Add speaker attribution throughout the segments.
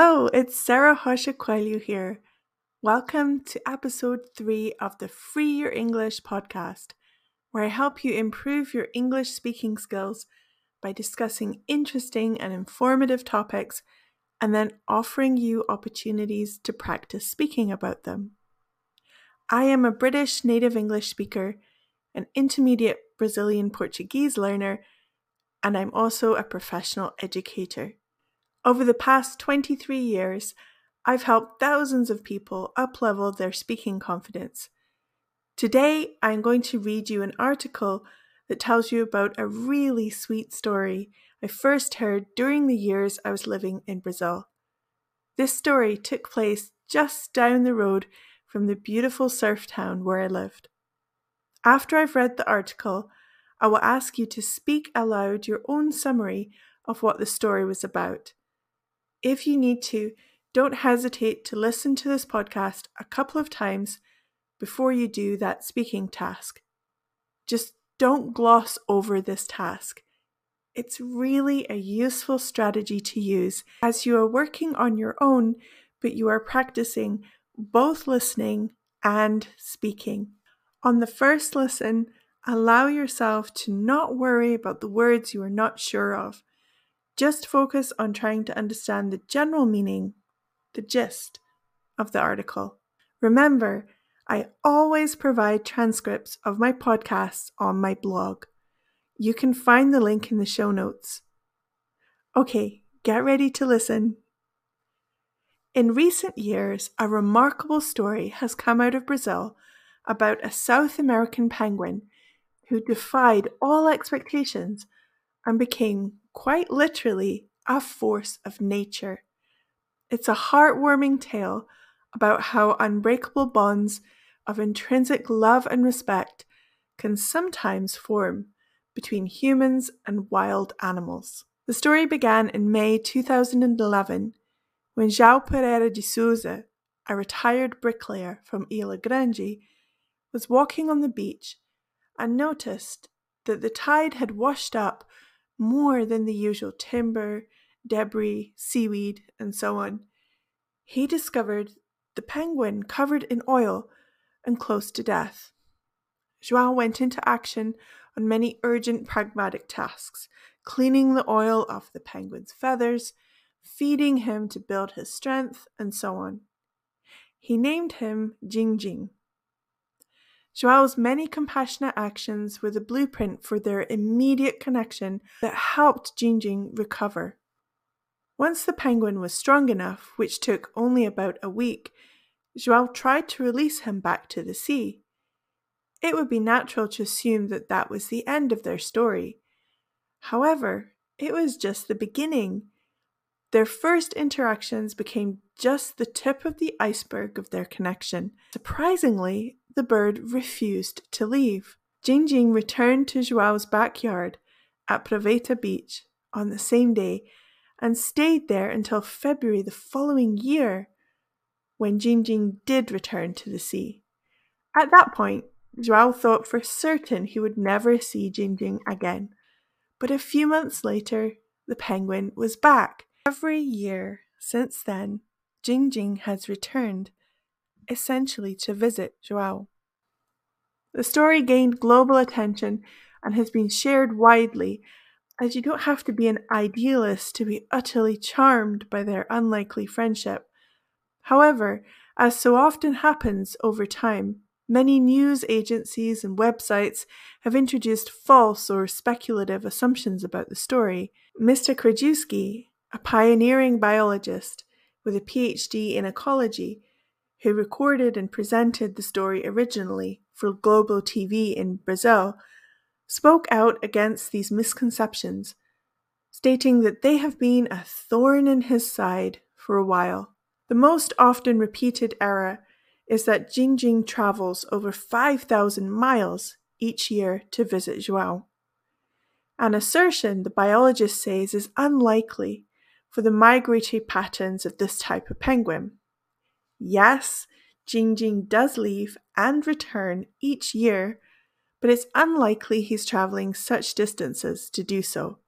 Speaker 1: Hello, it's Sarah Coelho here. Welcome to episode three of the Free Your English podcast, where I help you improve your English speaking skills by discussing interesting and informative topics and then offering you opportunities to practice speaking about them. I am a British native English speaker, an intermediate Brazilian Portuguese learner, and I'm also a professional educator. Over the past 23 years, I've helped thousands of people uplevel their speaking confidence. Today, I'm going to read you an article that tells you about a really sweet story I first heard during the years I was living in Brazil. This story took place just down the road from the beautiful surf town where I lived. After I've read the article, I will ask you to speak aloud your own summary of what the story was about. If you need to, don't hesitate to listen to this podcast a couple of times before you do that speaking task. Just don't gloss over this task. It's really a useful strategy to use as you are working on your own, but you are practicing both listening and speaking. On the first listen, allow yourself to not worry about the words you are not sure of. Just focus on trying to understand the general meaning, the gist of the article. Remember, I always provide transcripts of my podcasts on my blog. You can find the link in the show notes. Okay, get ready to listen. In recent years, a remarkable story has come out of Brazil about a South American penguin who defied all expectations and became quite literally a force of nature. It's a heartwarming tale about how unbreakable bonds of intrinsic love and respect can sometimes form between humans and wild animals. The story began in May 2011 when João Pereira de Souza, a retired bricklayer from Ilha Grande, was walking on the beach and noticed that the tide had washed up more than the usual timber, debris, seaweed, and so on. He discovered the penguin covered in oil and close to death. João went into action on many urgent pragmatic tasks, cleaning the oil off the penguin's feathers, feeding him to build his strength, and so on. He named him Dindim. Joao's many compassionate actions were the blueprint for their immediate connection that helped Dindim recover. Once the penguin was strong enough, which took only about a week, Joao tried to release him back to the sea. It would be natural to assume that that was the end of their story. However, it was just the beginning. Their first interactions became just the tip of the iceberg of their connection. Surprisingly, the bird refused to leave. Dindim returned to Joao's backyard at Provetá Beach on the same day and stayed there until February the following year, when Dindim did return to the sea. At that point, Joao thought for certain he would never see Dindim again. But a few months later, the penguin was back. Every year since then, Dindim has returned essentially to visit Joao. The story gained global attention and has been shared widely, as you don't have to be an idealist to be utterly charmed by their unlikely friendship. However, as so often happens over time, many news agencies and websites have introduced false or speculative assumptions about the story. Mr. Krajewski, a pioneering biologist with a PhD in ecology, who recorded and presented the story originally for Globo TV in Brazil, spoke out against these misconceptions, stating that they have been a thorn in his side for a while. The most often repeated error is that Dindim travels over 5,000 miles each year to visit Joao. An assertion the biologist says is unlikely for the migratory patterns of this type of penguin. Yes, Dindim does leave and return each year, but it's unlikely he's traveling such distances to do so.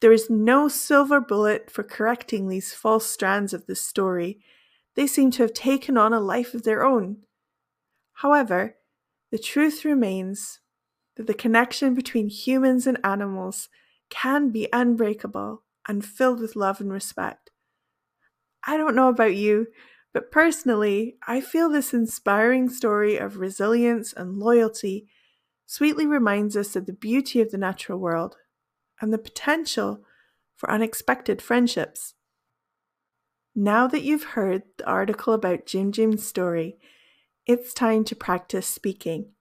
Speaker 1: There is no silver bullet for correcting these false strands of the story. They seem to have taken on a life of their own. However, the truth remains that the connection between humans and animals can be unbreakable and filled with love and respect. I don't know about you, but personally, I feel this inspiring story of resilience and loyalty sweetly reminds us of the beauty of the natural world and the potential for unexpected friendships. Now that you've heard the article about Dindim's story, it's time to practice speaking.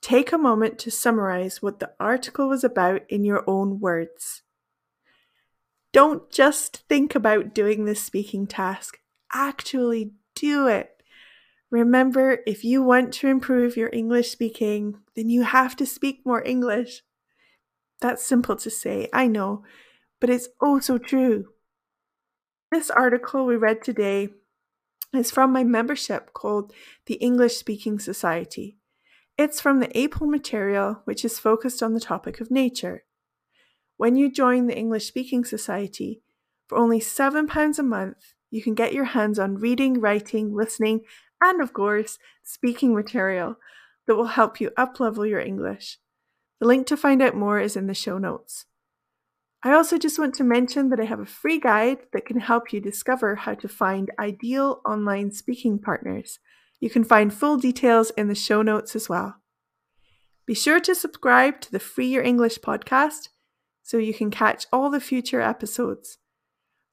Speaker 1: Take a moment to summarize what the article was about in your own words. Don't just think about doing this speaking task, actually do it. Remember, if you want to improve your English speaking, then you have to speak more English. That's simple to say, I know, but it's also true. This article we read today is from my membership called the English Speaking Society. It's from the April material, which is focused on the topic of nature. When you join the English Speaking Society, for only £7 a month, you can get your hands on reading, writing, listening, and of course, speaking material that will help you uplevel your English. The link to find out more is in the show notes. I also just want to mention that I have a free guide that can help you discover how to find ideal online speaking partners. You can find full details in the show notes as well. Be sure to subscribe to the Free Your English podcast so you can catch all the future episodes.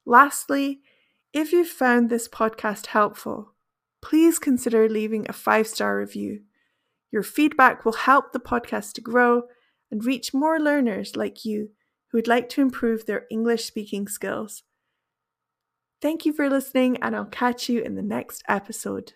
Speaker 1: Lastly, if you've found this podcast helpful, please consider leaving a five star review. Your feedback will help the podcast to grow and reach more learners like you who would like to improve their English speaking skills. Thank you for listening, and I'll catch you in the next episode.